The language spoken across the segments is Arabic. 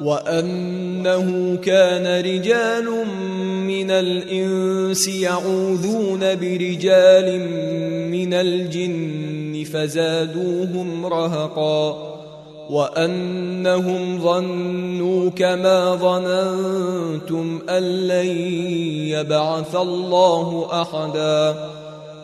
وأنه كان رجال من الإنس يعوذون برجال من الجن فزادوهم رهقا وأنهم ظنوا كما ظننتم أن لن يبعث الله أحدا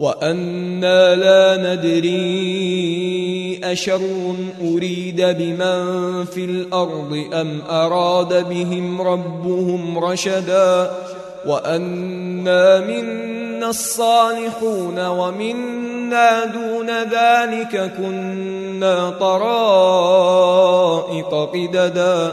وأنا لا ندري اشر اريد بمن في الأرض ام اراد بهم ربهم رشدا وانا منا الصالحون ومنا دون ذلك كنا طرائق قددا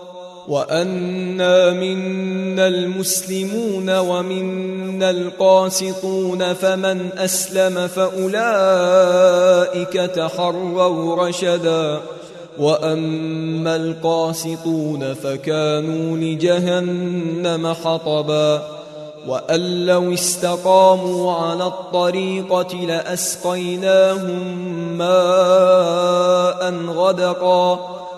وانا منا المسلمون ومنا القاسطون فمن اسلم فاولئك تحروا رشدا واما القاسطون فكانوا لجهنم حطبا وان لو استقاموا على الطريقة لاسقيناهم ماء غدقا